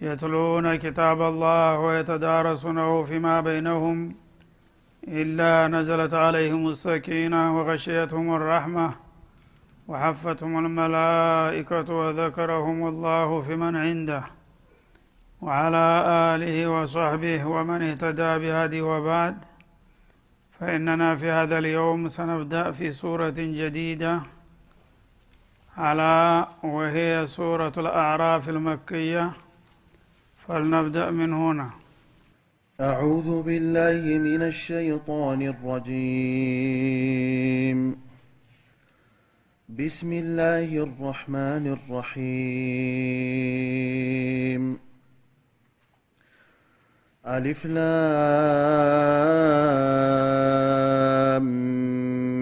يتلون كتاب الله ويتدارسونه فيما بينهم إلا نزلت عليهم السكينة وغشيتهم الرحمة وحفتهم الملائكة وذكرهم الله في من عنده وعلى آله وصحبه ومن اهتدى بهدي وبعد فإننا في هذا اليوم سنبدأ في سورة جديدة على وهي سورة الأعراف المكية فلنبدأ من هنا. أعوذ بالله من الشيطان الرجيم. بسم الله الرحمن الرحيم. ألف لام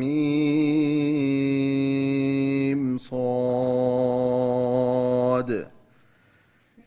ميم صاد.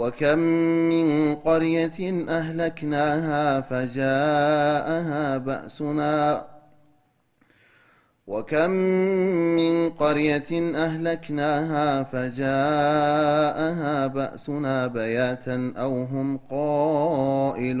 وكم من قرية أهلكناها فجاءها بأسنا وكم من قرية أهلكناها فجاءها بأسنا بياتا أو هم قائلون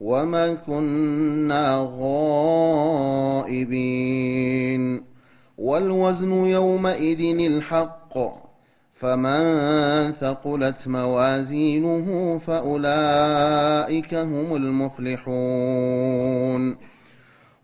وما كنا غائبين والوزن يومئذ الحق فمن ثقلت موازينه فأولئك هم المفلحون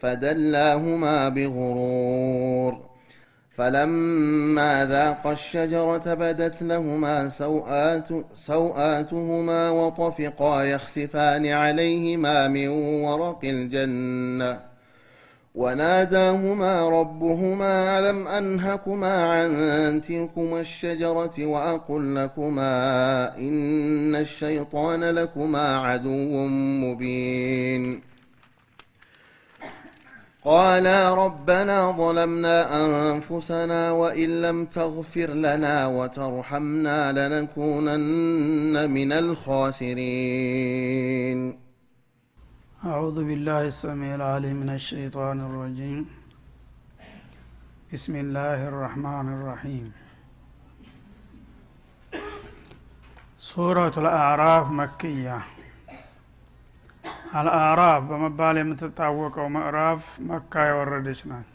فدلاهما بغرور. فلما ذاقا الشجرة بدت لهما سوآت سوآتهما وطفقا يخسفان عليهما من ورق الجنة. وناداهما ربهما ألم أنهكما عن تلكما الشجرة وأقل لكما إن الشيطان لكما عدو مبين. قالا ربنا ظلمنا أنفسنا وإن لم تغفر لنا وترحمنا لنكونن من الخاسرين. أعوذ بالله السميع العليم من الشيطان الرجيم. بسم الله الرحمن الرحيم. سورة الأعراف مكية. አልአራፍ በመባል የምትታወቀው ምዕራፍ መካ የወረደች ናት።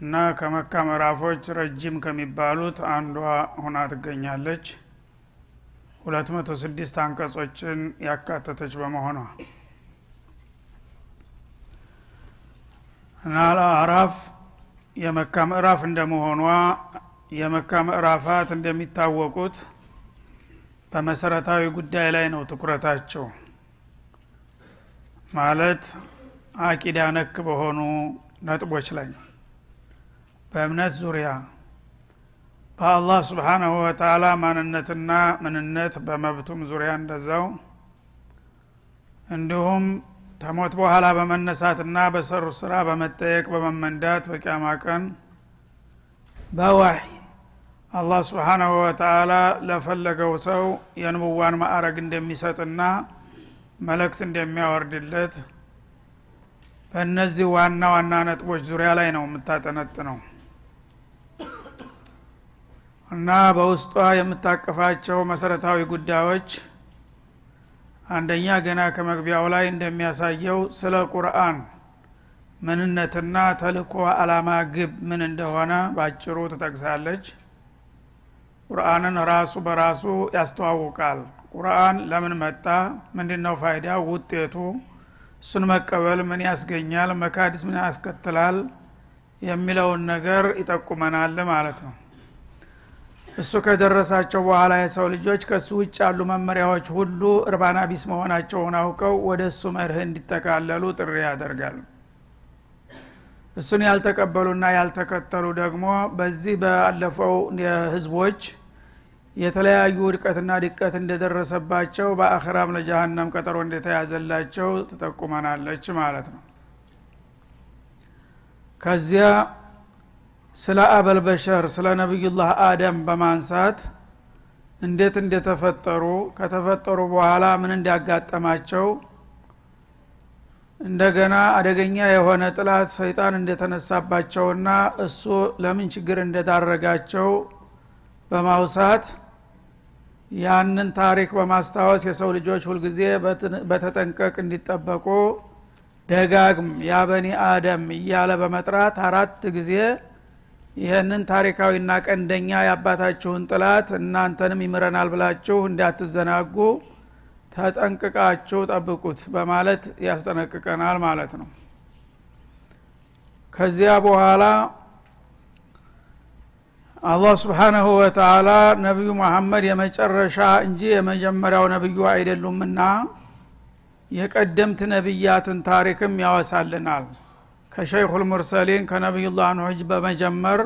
እና ከመካ ምዕራፎች ረጅም ከሚባሉት አንዷ ሁና ትገኛለች። ሁለት መቶ ስድስት አንቀጾችን ያካተተች በመሆኗ። እና አልአራፍ የመካ ምዕራፍ እንደመሆኗ የመካ ምዕራፋት እንደሚታወቁት በመሰረታዊ ጉዳይ ላይ ነው ትኩረታቸው ማለት አቂዳ ነክ በሆኑ ነጥቦች ላይ በእምነት ዙሪያ በአላህ ስብሓናሁ ወተአላ ማንነትና ምንነት በመብቱም ዙሪያ እንደዛው እንዲሁም ከሞት በኋላ በመነሳትና በሰሩ ስራ በመጠየቅ በመመንዳት በቂያማ ቀን በዋይ አላህ ስብሓናሁ ወተአላ ለፈለገው ሰው የንብዋን ማዕረግ እንደሚሰጥና መልእክት እንደሚያወርድለት በእነዚህ ዋና ዋና ነጥቦች ዙሪያ ላይ ነው የምታጠነጥነው። እና በውስጧ የምታቀፋቸው መሰረታዊ ጉዳዮች አንደኛ ገና ከመግቢያው ላይ እንደሚያሳየው ስለ ቁርአን ምንነትና ተልኮ አላማ ግብ ምን እንደሆነ ባጭሩ ትጠቅሳለች ቁርአንን ራሱ በራሱ ያስተዋውቃል። ቁርአን ለምን መጣ? ምንድን ነው ፋይዳ? ውጤቱ? እሱን መቀበል ምን ያስገኛል? መካድስ ምን ያስከትላል? የሚለውን ነገር ይጠቁመናል ማለት ነው። እሱ ከደረሳቸው በኋላ የሰው ልጆች ከእሱ ውጭ ያሉ መመሪያዎች ሁሉ እርባና ቢስ መሆናቸውን አውቀው ወደ እሱ መርህ እንዲጠቃለሉ ጥሪ ያደርጋል እሱን ያልተቀበሉና ያልተከተሉ ደግሞ በዚህ ባለፈው ህዝቦች የተለያዩ ውድቀትና ድቀት እንደደረሰባቸው በአኽራም ለጃሃንም ቀጠሮ እንደተያዘላቸው ትጠቁመናለች ማለት ነው። ከዚያ ስለ አበል በሸር ስለ ነቢዩላህ አደም በማንሳት እንዴት እንደተፈጠሩ ከተፈጠሩ በኋላ ምን እንዲያጋጠማቸው እንደገና አደገኛ የሆነ ጥላት ሰይጣን እንደተነሳባቸውና እሱ ለምን ችግር እንደዳረጋቸው በማውሳት ያንን ታሪክ በማስታወስ የሰው ልጆች ሁልጊዜ በተጠንቀቅ እንዲጠበቁ ደጋግም ያ አደም እያለ በመጥራት አራት ጊዜ ይህንን ታሪካዊና ቀንደኛ የአባታችሁን ጥላት እናንተንም ይምረናል ብላችሁ እንዳትዘናጉ ተጠንቅቃችሁ ጠብቁት በማለት ያስጠነቅቀናል ማለት ነው። ከዚያ በኋላ አላህ ስብሓናሁ ወተአላ ነቢዩ መሐመድ የመጨረሻ እንጂ የመጀመሪያው ነቢዩ አይደሉምና የቀደምት ነቢያትን ታሪክም ያወሳልናል። ከሸይኹል ሙርሰሊን ከነቢዩላህ ኑጅ በመጀመር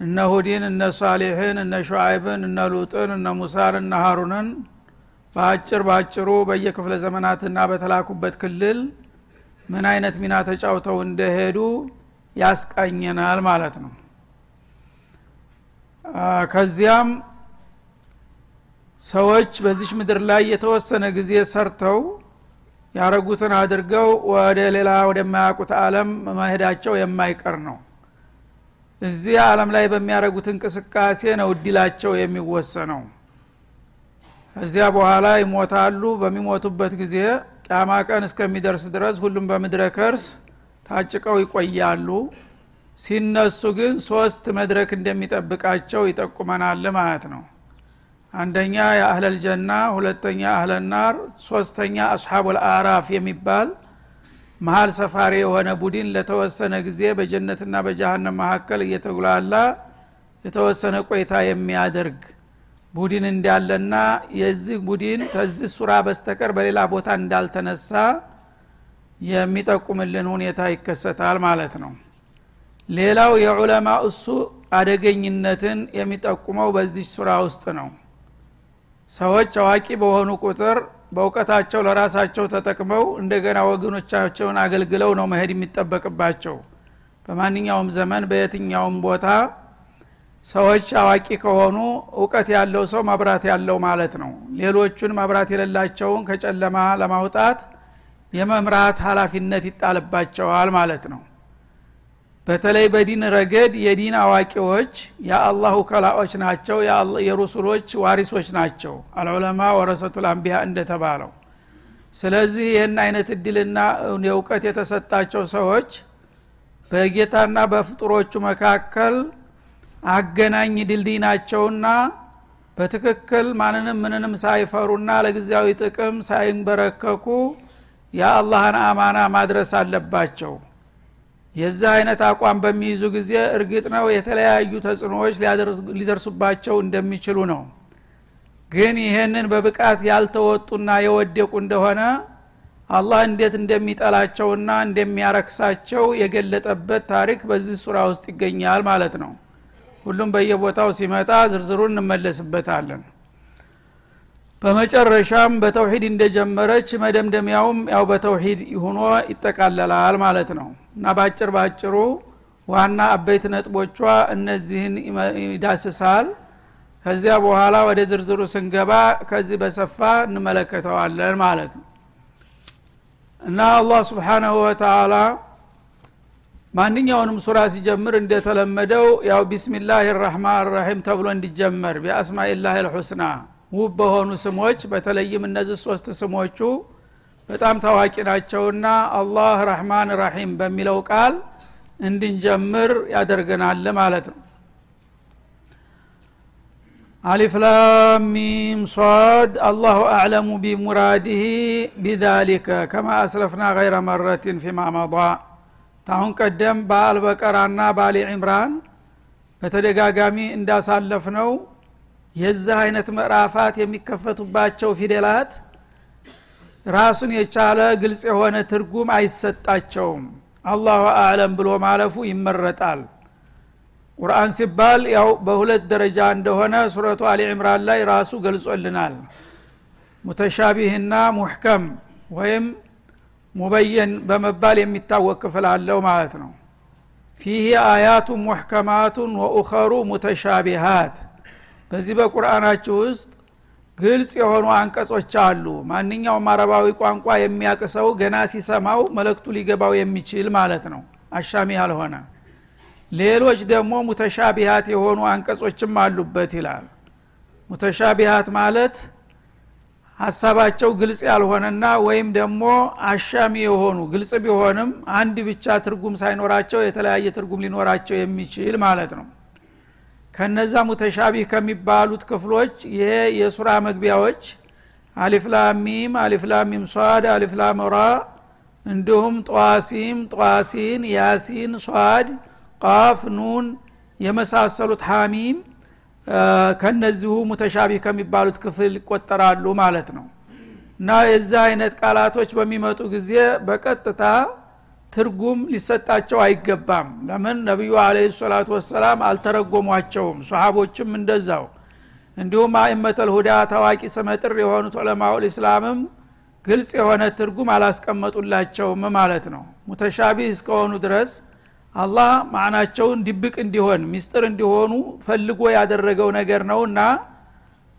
እነ ሁዲን እነ ሷሊሕን እነ ሹዓይብን እነ ሉጥን እነ ሙሳን እነ ሀሩንን በአጭር በአጭሩ በየክፍለ ዘመናትና በተላኩበት ክልል ምን አይነት ሚና ተጫውተው እንደሄዱ ያስቃኘናል ማለት ነው። ከዚያም ሰዎች በዚች ምድር ላይ የተወሰነ ጊዜ ሰርተው ያረጉትን አድርገው ወደ ሌላ ወደማያውቁት አለም መሄዳቸው የማይቀር ነው። እዚህ አለም ላይ በሚያደረጉት እንቅስቃሴ ነው እድላቸው የሚወሰነው ከዚያ በኋላ ይሞታሉ። በሚሞቱበት ጊዜ ቂያማ ቀን እስከሚደርስ ድረስ ሁሉም በምድረ ከርስ ታጭቀው ይቆያሉ። ሲነሱ ግን ሶስት መድረክ እንደሚጠብቃቸው ይጠቁመናል ማለት ነው። አንደኛ የአህለል ጀና ሁለተኛ አህለናር ሶስተኛ አስሓቡ ልአራፍ የሚባል መሀል ሰፋሪ የሆነ ቡድን ለተወሰነ ጊዜ በጀነትና በጀሃነም መካከል እየተጉላላ የተወሰነ ቆይታ የሚያደርግ ቡድን እንዳለና የዚህ ቡድን ከዚህ ሱራ በስተቀር በሌላ ቦታ እንዳልተነሳ የሚጠቁምልን ሁኔታ ይከሰታል ማለት ነው። ሌላው የዑለማ እሱ አደገኝነትን የሚጠቁመው በዚህ ሱራ ውስጥ ነው። ሰዎች አዋቂ በሆኑ ቁጥር በእውቀታቸው ለራሳቸው ተጠቅመው እንደገና ወገኖቻቸውን አገልግለው ነው መሄድ የሚጠበቅባቸው። በማንኛውም ዘመን በየትኛውም ቦታ ሰዎች አዋቂ ከሆኑ እውቀት ያለው ሰው መብራት ያለው ማለት ነው። ሌሎቹን መብራት የሌላቸውን ከጨለማ ለማውጣት የመምራት ሀላፊነት ይጣልባቸዋል ማለት ነው። በተለይ በዲን ረገድ የዲን አዋቂዎች የአላሁ ከላዎች ናቸው የሩሱሎች ዋሪሶች ናቸው። አልዑለማ ወረሰቱል አንቢያ እንደተባለው። ስለዚህ ይህን አይነት እድልና የእውቀት የተሰጣቸው ሰዎች በጌታና በፍጡሮቹ መካከል አገናኝ ድልድይ ናቸውና በትክክል ማንንም ምንንም ሳይፈሩና ለጊዜያዊ ጥቅም ሳይንበረከኩ የአላህን አማና ማድረስ አለባቸው። የዚህ አይነት አቋም በሚይዙ ጊዜ እርግጥ ነው የተለያዩ ተጽዕኖዎች ሊደርሱባቸው እንደሚችሉ ነው። ግን ይሄንን በብቃት ያልተወጡና የወደቁ እንደሆነ አላህ እንዴት እንደሚጠላቸውና እንደሚያረክሳቸው የገለጠበት ታሪክ በዚህ ሱራ ውስጥ ይገኛል ማለት ነው ሁሉም በየቦታው ሲመጣ ዝርዝሩን እንመለስበታለን። በመጨረሻም በተውሂድ እንደጀመረች መደምደሚያውም ያው በተውሂድ ሆኖ ይጠቃለላል ማለት ነው። እና ባጭር ባጭሩ ዋና አበይት ነጥቦቿ እነዚህን ይዳስሳል። ከዚያ በኋላ ወደ ዝርዝሩ ስንገባ ከዚህ በሰፋ እንመለከተዋለን ማለት ነው። እና አላህ ስብሓናሁ ወተላ ማንኛውንም ሱራ ሲጀምር እንደተለመደው ያው ቢስሚላህ ራህማን ራሒም ተብሎ እንዲጀመር ቢአስማኢላህ ልሑስና ውብ በሆኑ ስሞች በተለይም እነዚህ ሶስት ስሞቹ በጣም ታዋቂ ናቸውና አላህ ረህማን ራሒም በሚለው ቃል እንድንጀምር ያደርገናል ማለት ነው። አሊፍላሚም ሷድ አላሁ አዕለሙ ቢሙራዲህ ቢዛሊከ ከማ አስለፍና ገይረ መረትን ፊማ መض ታሁን ቀደም በአልበቀራና በአሊ ዕምራን በተደጋጋሚ እንዳሳለፍ ነው የዚህ አይነት ምዕራፋት የሚከፈቱባቸው ፊደላት ራሱን የቻለ ግልጽ የሆነ ትርጉም አይሰጣቸውም። አላሁ አዕለም ብሎ ማለፉ ይመረጣል። ቁርአን ሲባል ያው በሁለት ደረጃ እንደሆነ ሱረቱ አሊ ዕምራን ላይ ራሱ ገልጾልናል። ሙተሻቢህና ሙሕከም ወይም ሙበየን በመባል የሚታወቅ ክፍል አለው ማለት ነው። ፊህ አያቱ ሙሕከማቱን ወኡኸሩ ሙተሻቢሃት። በዚህ በቁርአናችሁ ውስጥ ግልጽ የሆኑ አንቀጾች አሉ። ማንኛውም አረባዊ ቋንቋ የሚያቅሰው ገና ሲሰማው መልእክቱ ሊገባው የሚችል ማለት ነው። አሻሚ ያልሆነ። ሌሎች ደግሞ ሙተሻቢሃት የሆኑ አንቀጾችም አሉበት ይላል። ሙተሻቢሃት ማለት ሀሳባቸው ግልጽ ያልሆነና ወይም ደግሞ አሻሚ የሆኑ ግልጽ ቢሆንም አንድ ብቻ ትርጉም ሳይኖራቸው የተለያየ ትርጉም ሊኖራቸው የሚችል ማለት ነው። ከነዛ ሙተሻቢህ ከሚባሉት ክፍሎች ይሄ የሱራ መግቢያዎች አሊፍላሚም አሊፍላሚም ሷድ አሊፍላም ራ እንዲሁም ጠዋሲም ጠዋሲን ያሲን ሷድ ቃፍ ኑን የመሳሰሉት ሐሚም ከነዚሁ ሙተሻቢህ ከሚባሉት ክፍል ይቆጠራሉ ማለት ነው። እና የዚህ አይነት ቃላቶች በሚመጡ ጊዜ በቀጥታ ትርጉም ሊሰጣቸው አይገባም። ለምን? ነቢዩ አለ ሰላቱ ወሰላም አልተረጎሟቸውም። ሰሃቦችም እንደዛው። እንዲሁም አእመተል ሁዳ ታዋቂ ስመጥር የሆኑት ዑለማው ኢስላምም ግልጽ የሆነ ትርጉም አላስቀመጡላቸውም ማለት ነው። ሙተሻቢህ እስከሆኑ ድረስ አላህ ማዕናቸውን ድብቅ እንዲሆን ሚስጥር እንዲሆኑ ፈልጎ ያደረገው ነገር ነውና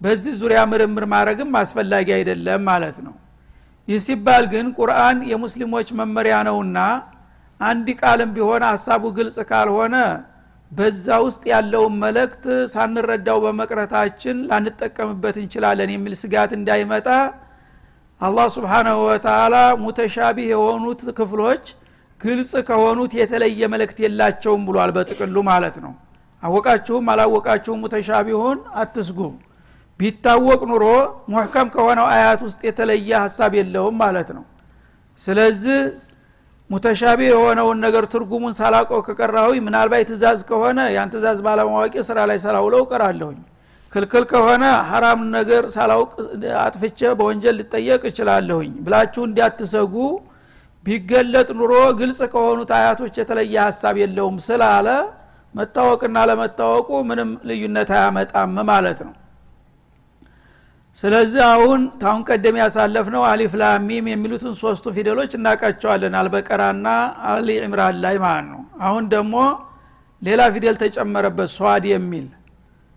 በዚህ ዙሪያ ምርምር ማድረግም አስፈላጊ አይደለም ማለት ነው። ይህ ሲባል ግን ቁርአን የሙስሊሞች መመሪያ ነውና አንድ ቃልም ቢሆን ሀሳቡ ግልጽ ካልሆነ በዛ ውስጥ ያለውን መልእክት ሳንረዳው በመቅረታችን ላንጠቀምበት እንችላለን የሚል ስጋት እንዳይመጣ አላህ ስብሓናሁ ወተላ ሙተሻቢህ የሆኑት ክፍሎች ግልጽ ከሆኑት የተለየ መልእክት የላቸውም ብሏል በጥቅሉ ማለት ነው። አወቃችሁም አላወቃችሁም ሙተሻቢሁን አትስጉ። ቢታወቅ ኑሮ ሙሕከም ከሆነው አያት ውስጥ የተለየ ሀሳብ የለውም ማለት ነው። ስለዚህ ሙተሻቢ የሆነውን ነገር ትርጉሙን ሳላቀው ከቀራሁ ምናልባት ትእዛዝ ከሆነ ያን ትእዛዝ ባለማወቂ ስራ ላይ ሳላውለው ቀራለሁኝ ክልክል ከሆነ ሀራም ነገር ሳላውቅ አጥፍቼ በወንጀል ልጠየቅ እችላለሁኝ ብላችሁ እንዲያትሰጉ ቢገለጥ ኑሮ ግልጽ ከሆኑት አያቶች የተለየ ሀሳብ የለውም ስላለ መታወቅና ለመታወቁ ምንም ልዩነት አያመጣም ማለት ነው። ስለዚህ አሁን ታሁን ቀደም ያሳለፍ ነው አሊፍ ላሚም የሚሉትን ሶስቱ ፊደሎች እናቃቸዋለን አልበቀራና አሊ ዕምራን ላይ ማለት ነው። አሁን ደግሞ ሌላ ፊደል ተጨመረበት ሷድ የሚል።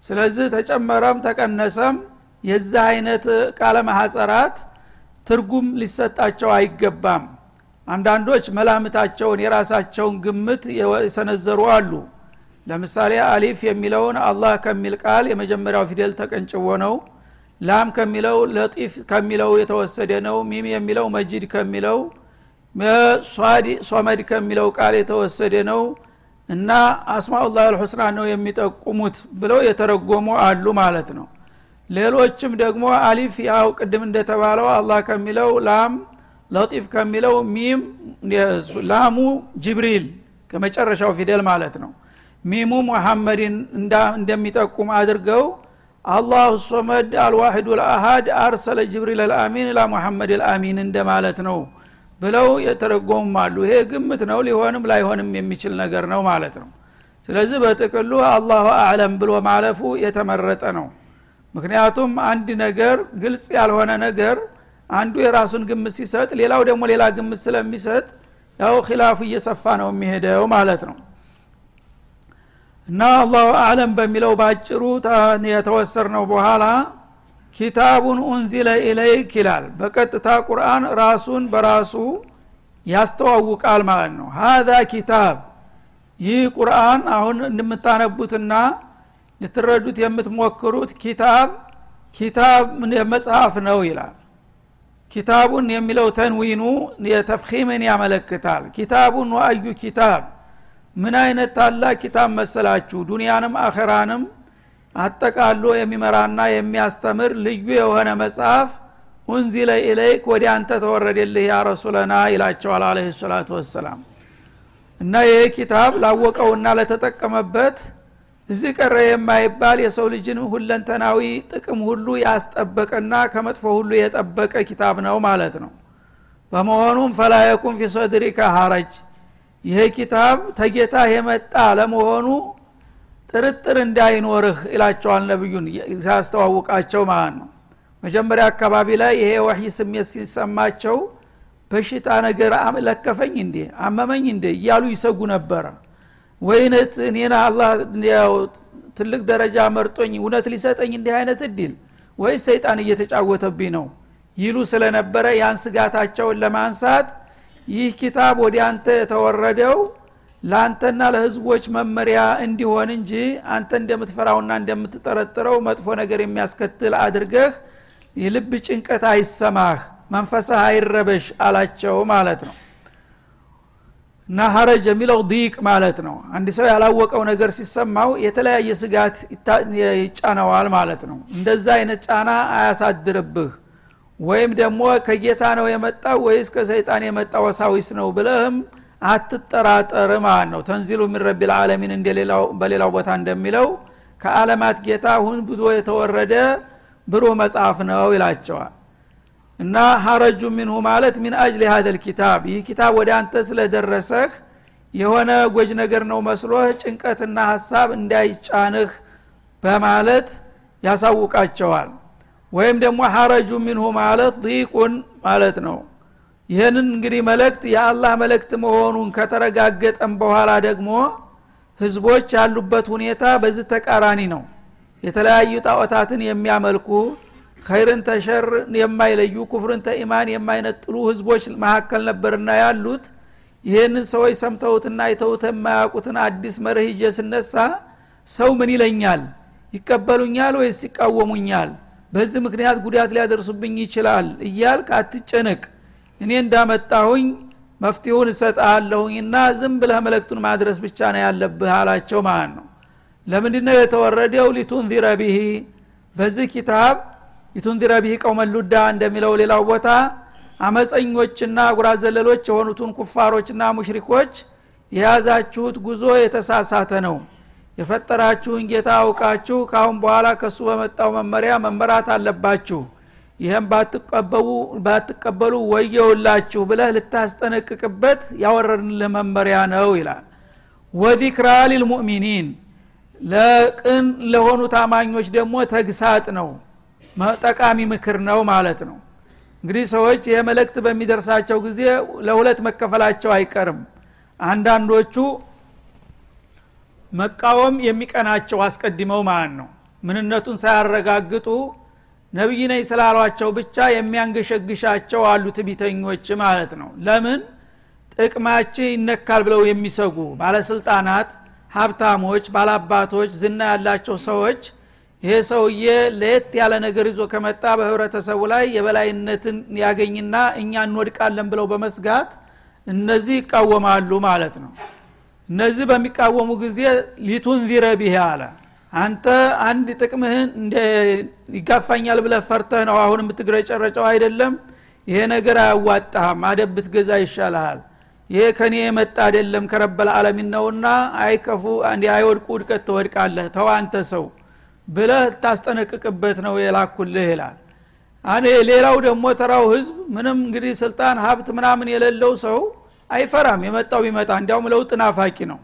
ስለዚህ ተጨመረም ተቀነሰም የዚህ አይነት ቃለ ማሐፀራት ትርጉም ሊሰጣቸው አይገባም አንዳንዶች መላምታቸውን የራሳቸውን ግምት የሰነዘሩ አሉ። ለምሳሌ አሊፍ የሚለውን አላህ ከሚል ቃል የመጀመሪያው ፊደል ተቀንጭቦ ነው። ላም ከሚለው ለጢፍ ከሚለው የተወሰደ ነው። ሚም የሚለው መጂድ ከሚለው ሷመድ ከሚለው ቃል የተወሰደ ነው። እና አስማኡላህ አልሑስና ነው የሚጠቁሙት ብለው የተረጎሙ አሉ ማለት ነው። ሌሎችም ደግሞ አሊፍ ያው ቅድም እንደተባለው አላህ ከሚለው ላም ለጢፍ ከሚለው ሚም ላሙ ጅብሪል ከመጨረሻው ፊደል ማለት ነው። ሚሙ ሙሐመድን እንደሚጠቁም አድርገው አላሁ ሶመድ አልዋሂዱ ልአሃድ አርሰለ ጅብሪል አልአሚን ላ ሙሐመድ ልአሚን እንደማለት ነው ብለው የተረጎሙም አሉ። ይሄ ግምት ነው ሊሆንም ላይሆንም የሚችል ነገር ነው ማለት ነው። ስለዚህ በጥቅሉ አላሁ አዕለም ብሎ ማለፉ የተመረጠ ነው። ምክንያቱም አንድ ነገር ግልጽ ያልሆነ ነገር አንዱ የራሱን ግምት ሲሰጥ ሌላው ደግሞ ሌላ ግምት ስለሚሰጥ ያው ኪላፉ እየሰፋ ነው የሚሄደው ማለት ነው። እና አላሁ አለም በሚለው ባጭሩ የተወሰር ነው በኋላ كتاب أنزل إليك ይላል። በቀጥታ ቁርአን ራሱን በራሱ ያስተዋውቃል ማለት ነው። هذا كتاب። ይህ ቁርአን አሁን እንደምታነቡትና ልትረዱት የምትሞክሩት ኪታብ ኪታብ መጽሐፍ ነው ይላል كتاب የሚለው ተንዊኑ የተፍኺምን ያመለክታል። كتاب وأي كتاب? ምን አይነት ታላቅ ኪታብ መሰላችሁ? ዱንያንም አኸራንም አጠቃሎ የሚመራና የሚያስተምር ልዩ የሆነ መጽሐፍ أنزل إليك ወዲ አንተ ተወረደልህ يا رسولنا ይላቸዋል عليه الصلاة والسلام። እና ይህ ኪታብ ላወቀውና ለተጠቀመበት እዚህ ቀረ የማይባል የሰው ልጅን ሁለንተናዊ ጥቅም ሁሉ ያስጠበቀና ከመጥፎ ሁሉ የጠበቀ ኪታብ ነው ማለት ነው። በመሆኑም فلا يكن في صدرك حرج ይሄ ኪታብ ተጌታ የመጣ ለመሆኑ ጥርጥር እንዳይኖርህ ይላቸዋል ነብዩን ሲያስተዋውቃቸው ማለት ነው። መጀመሪያ አካባቢ ላይ ይሄ ወህይ ስሜት ሲሰማቸው በሽታ ነገር ለከፈኝ እንዴ? አመመኝ እንዴ? እያሉ ይሰጉ ነበረ ወይነት እኔና አላህ ትልቅ ደረጃ መርጦኝ እውነት ሊሰጠኝ እንዲህ አይነት እድል ወይስ ሰይጣን እየተጫወተብኝ ነው? ይሉ ስለነበረ ያን ስጋታቸውን ለማንሳት ይህ ኪታብ ወደ አንተ የተወረደው ለአንተና ለህዝቦች መመሪያ እንዲሆን እንጂ አንተ እንደምትፈራውና እንደምትጠረጥረው መጥፎ ነገር የሚያስከትል አድርገህ የልብ ጭንቀት አይሰማህ መንፈስህ አይረበሽ አላቸው ማለት ነው እና ሀረጅ የሚለው ዲቅ ማለት ነው። አንድ ሰው ያላወቀው ነገር ሲሰማው የተለያየ ስጋት ይጫነዋል ማለት ነው። እንደዛ አይነት ጫና አያሳድርብህ። ወይም ደግሞ ከጌታ ነው የመጣው ወይስ ከሰይጣን የመጣ ወሳዊስ ነው ብለህም አትጠራጠር ማለት ነው። تنزيل من رب العالمين በሌላው ቦታ እንደሚለው ከአለማት ጌታ ሆን ብሎ የተወረደ ብሩህ መጽሐፍ ነው ይላቸዋል እና حرج منه ማለት من أجل هذا الكتاب? ይህ ኪታብ ወደ አንተ ስለደረሰህ የሆነ ጎጅ ነገር ነው መስሎህ ጭንቀትና ሀሳብ እንዳይጫንህ በማለት ያሳውቃቸዋል። ወይም ደግሞ حرج منه ማለት ضيق ማለት ነው። ይህንን እንግዲህ መልእክት የአላህ መልእክት መሆኑን ከተረጋገጠም በኋላ ደግሞ ህዝቦች ያሉበት ሁኔታ በዚህ ተቃራኒ ነው። የተለያዩ ጣዖታትን የሚያመልኩ ኸይርን ተሸር የማይለዩ ኩፍርን ተኢማን የማይነጥሉ ህዝቦች መካከል ነበርና ያሉት። ይህንን ሰዎች ሰምተውትና አይተውት የማያውቁትን አዲስ መርህ ይዤ ስነሳ ሰው ምን ይለኛል? ይቀበሉኛል ወይስ ይቃወሙኛል? በዚህ ምክንያት ጉዳት ሊያደርሱብኝ ይችላል እያልክ አትጨነቅ። እኔ እንዳመጣሁኝ መፍትሄውን እሰጥሃለሁኝና ዝም ብለህ መለክቱን ማድረስ ብቻ ነው ያለብህ አላቸው ማለት ነው። ለምንድነው የተወረደው? ሊቱንዚረ ቢሂ። በዚህ ኪታብ ሊቱንዚረ ቢሂ ቀውመሉዳ እንደሚለው ሌላው ቦታ አመፀኞችና ጉራ ዘለሎች የሆኑትን ኩፋሮችና ሙሽሪኮች የያዛችሁት ጉዞ የተሳሳተ ነው። የፈጠራችሁን ጌታ አውቃችሁ ካሁን በኋላ ከሱ በመጣው መመሪያ መመራት አለባችሁ። ይህም ባትቀበሉ ወየውላችሁ ብለህ ልታስጠነቅቅበት ያወረድንልህ መመሪያ ነው ይላል። ወዚክራ ሊልሙእሚኒን ለቅን ለሆኑ ታማኞች ደግሞ ተግሳጥ ነው ጠቃሚ ምክር ነው ማለት ነው። እንግዲህ ሰዎች ይህ መልእክት በሚደርሳቸው ጊዜ ለሁለት መከፈላቸው አይቀርም። አንዳንዶቹ መቃወም የሚቀናቸው አስቀድመው ማለት ነው። ምንነቱን ሳያረጋግጡ ነቢይ ነኝ ስላሏቸው ብቻ የሚያንገሸግሻቸው አሉ ትቢተኞች ማለት ነው። ለምን? ጥቅማችን ይነካል ብለው የሚሰጉ ባለስልጣናት ሀብታሞች ባላባቶች ዝና ያላቸው ሰዎች ይሄ ሰውዬ ለየት ያለ ነገር ይዞ ከመጣ በህብረተሰቡ ላይ የበላይነትን ያገኝና እኛ እንወድቃለን ብለው በመስጋት እነዚህ ይቃወማሉ ማለት ነው። እነዚህ በሚቃወሙ ጊዜ ሊቱንዚረ ቢሄ አለ። አንተ አንድ ጥቅምህን ይጋፋኛል ብለህ ፈርተህ ነው አሁን የምትግረጨረጨው? አይደለም። ይሄ ነገር አያዋጣህም። አደብ ብትገዛ ይሻልሃል። ይሄ ከኔ የመጣ አይደለም ከረበል አለሚን ነውና አይከፉ አይወድቁ ውድቀት ትወድቃለህ። ተው አንተ ሰው ብለህ ታስጠነቅቅበት ነው የላኩልህ ይላል። አኔ ሌላው ደግሞ ተራው ህዝብ ምንም እንግዲህ ስልጣን ሀብት ምናምን የሌለው ሰው አይፈራም። የመጣው ቢመጣ እንዲያውም ለውጥ ናፋቂ ነው።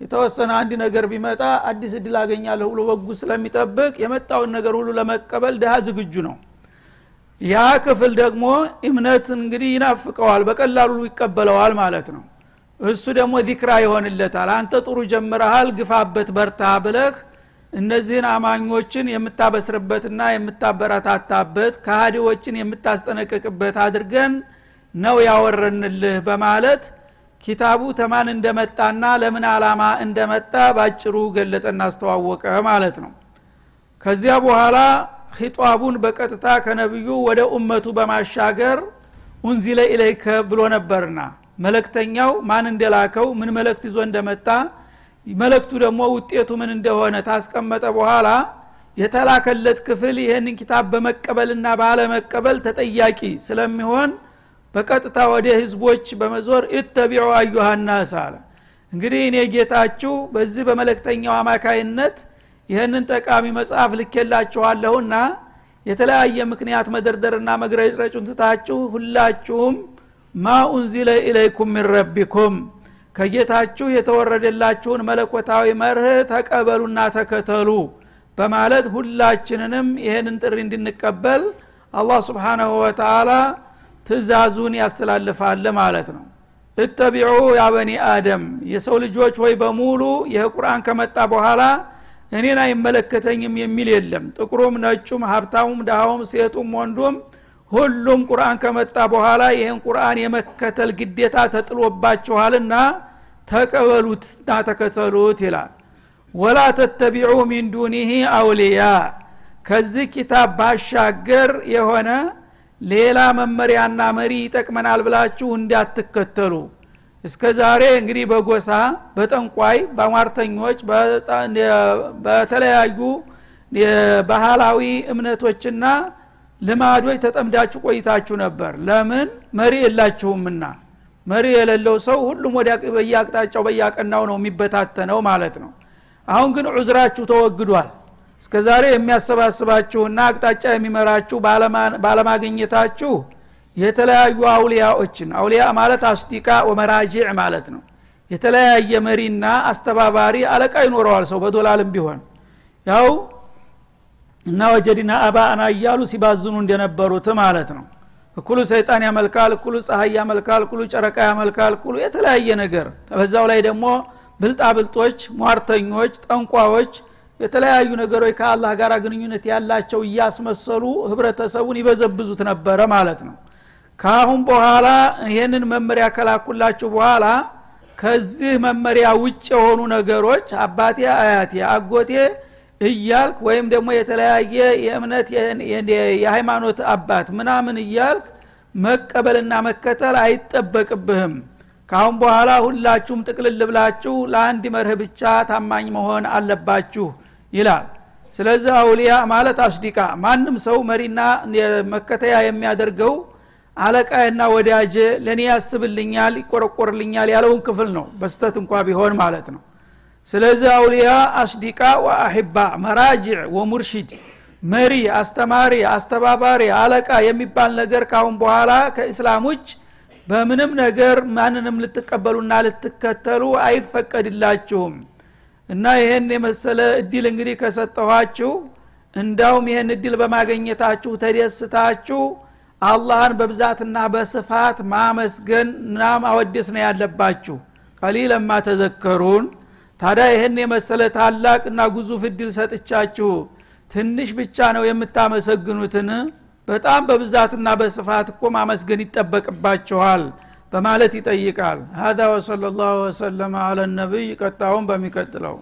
የተወሰነ አንድ ነገር ቢመጣ አዲስ እድል አገኛለሁ ብሎ በጉ ስለሚጠብቅ የመጣውን ነገር ሁሉ ለመቀበል ድሃ ዝግጁ ነው። ያ ክፍል ደግሞ እምነት እንግዲህ ይናፍቀዋል በቀላሉ ይቀበለዋል ማለት ነው። እሱ ደግሞ ዚክራ ይሆንለታል። አንተ ጥሩ ጀምረሃል ግፋበት በርታ ብለህ እነዚህን አማኞችን የምታበስርበትና የምታበረታታበት ከሃዲዎችን የምታስጠነቅቅበት አድርገን ነው ያወረንልህ በማለት ኪታቡ ተማን እንደመጣና ለምን አላማ እንደመጣ ባጭሩ ገለጠና አስተዋወቀ ማለት ነው። ከዚያ በኋላ ኺጧቡን በቀጥታ ከነቢዩ ወደ ኡመቱ በማሻገር ኡንዚለ ኢለይከ ብሎ ነበርና መለክተኛው ማን እንደላከው ምን መለክት ይዞ እንደመጣ መለክቱ ደግሞ ውጤቱ ምን እንደሆነ ታስቀመጠ በኋላ የተላከለት ክፍል ይህንን ኪታብ በመቀበልና ባለመቀበል ተጠያቂ ስለሚሆን በቀጥታ ወደ ህዝቦች በመዞር እተቢዑ አዩሃናስ አለ። እንግዲህ እኔ ጌታችሁ በዚህ በመለክተኛው አማካይነት ይህንን ጠቃሚ መጽሐፍ ልኬላችኋለሁና የተለያየ ምክንያት መደርደርና መግረጭረጩን ትታችሁ ሁላችሁም ማ ኡንዚለ ኢለይኩም ሚን ረቢኩም ከጌታችሁ የተወረደላችሁን መለኮታዊ መርህ ተቀበሉና ተከተሉ በማለት ሁላችንንም ይህንን ጥሪ እንድንቀበል አላህ ስብሓናሁ ወተላ ትእዛዙን ያስተላልፋል ማለት ነው። እተቢዑ ያ አደም የሰው ልጆች ወይ በሙሉ ይህ ቁርአን ከመጣ በኋላ እኔን አይመለከተኝም የሚል የለም። ጥቁሩም ነጩም ሀብታሙም ድሃውም ሴቱም ወንዱም ሁሉም ቁርአን ከመጣ በኋላ ይህን ቁርአን የመከተል ግዴታ ተጥሎባችኋልና ተቀበሉት እና ተከተሉት ይላል። ወላ ተተቢዑ ሚን ዱኒህ አውልያ። ከዚህ ኪታብ ባሻገር የሆነ ሌላ መመሪያና መሪ ይጠቅመናል ብላችሁ እንዳትከተሉ። እስከ ዛሬ እንግዲህ በጎሳ በጠንቋይ በሟርተኞች በተለያዩ ባህላዊ እምነቶችና ልማዶች ተጠምዳችሁ ቆይታችሁ ነበር። ለምን? መሪ የላችሁምና። መሪ የሌለው ሰው ሁሉም ወደ በየአቅጣጫው በያቀናው ነው የሚበታተነው ማለት ነው። አሁን ግን ዑዝራችሁ ተወግዷል። እስከ ዛሬ የሚያሰባስባችሁና አቅጣጫ የሚመራችሁ ባለማግኘታችሁ የተለያዩ አውሊያዎችን አውሊያ ማለት አስዲቃ ወመራጂዕ ማለት ነው። የተለያየ መሪና አስተባባሪ አለቃ ይኖረዋል ሰው በዶላልም ቢሆን። ያው እና ወጀዲና አባአና እያሉ ሲባዝኑ እንደነበሩት ማለት ነው። እኩሉ ሰይጣን ያመልካል እኩሉ ፀሐይ ያመልካል እኩሉ ጨረቃ ያመልካል እኩሉ የተለያየ ነገር። በዛው ላይ ደግሞ ብልጣብልጦች ሟርተኞች ጠንቋዎች የተለያዩ ነገሮች ከአላህ ጋር ግንኙነት ያላቸው እያስመሰሉ ህብረተሰቡን ይበዘብዙት ነበረ ማለት ነው። ካአሁን በኋላ ይህንን መመሪያ ከላኩላችሁ በኋላ ከዚህ መመሪያ ውጭ የሆኑ ነገሮች አባቴ አያቴ አጎቴ እያልክ ወይም ደግሞ የተለያየ የእምነት የሃይማኖት አባት ምናምን እያልክ መቀበልና መከተል አይጠበቅብህም። ካሁን በኋላ ሁላችሁም ጥቅልል ብላችሁ ለአንድ መርህ ብቻ ታማኝ መሆን አለባችሁ ይላል። ስለዚህ አውሊያ ማለት አስዲቃ ማንም ሰው መሪና መከተያ የሚያደርገው አለቃና ወዳጀ ለእኔ ያስብልኛል ይቆረቆርልኛል ያለውን ክፍል ነው። በስተት እንኳ ቢሆን ማለት ነው ስለዚህ አውሊያ አስዲቃ ወአሂባ መራጅዕ ወሙርሺድ መሪ አስተማሪ አስተባባሪ አለቃ የሚባል ነገር ካሁን በኋላ ከእስላም ውጭ በምንም ነገር ማንንም ልትቀበሉና ልትከተሉ አይፈቀድላችሁም። እና ይህን የመሰለ እድል እንግዲህ ከሰጠኋችሁ እንዳውም ይህን እድል በማገኘታችሁ ተደስታችሁ አላህን በብዛትና በስፋት ማመስገን እና ማወደስ ነው ያለባችሁ። ቀሊለማ ተዘከሩን ታዲያ ይህን የመሰለ ታላቅና ጉዙፍ እድል ሰጥቻችሁ ትንሽ ብቻ ነው የምታመሰግኑትን? በጣም በብዛትና በስፋት እኮ ማመስገን ይጠበቅባችኋል በማለት ይጠይቃል። ሀዛ ወሰለ ላሁ ወሰለማ አለ ነቢይ። ቀጣውን በሚቀጥለው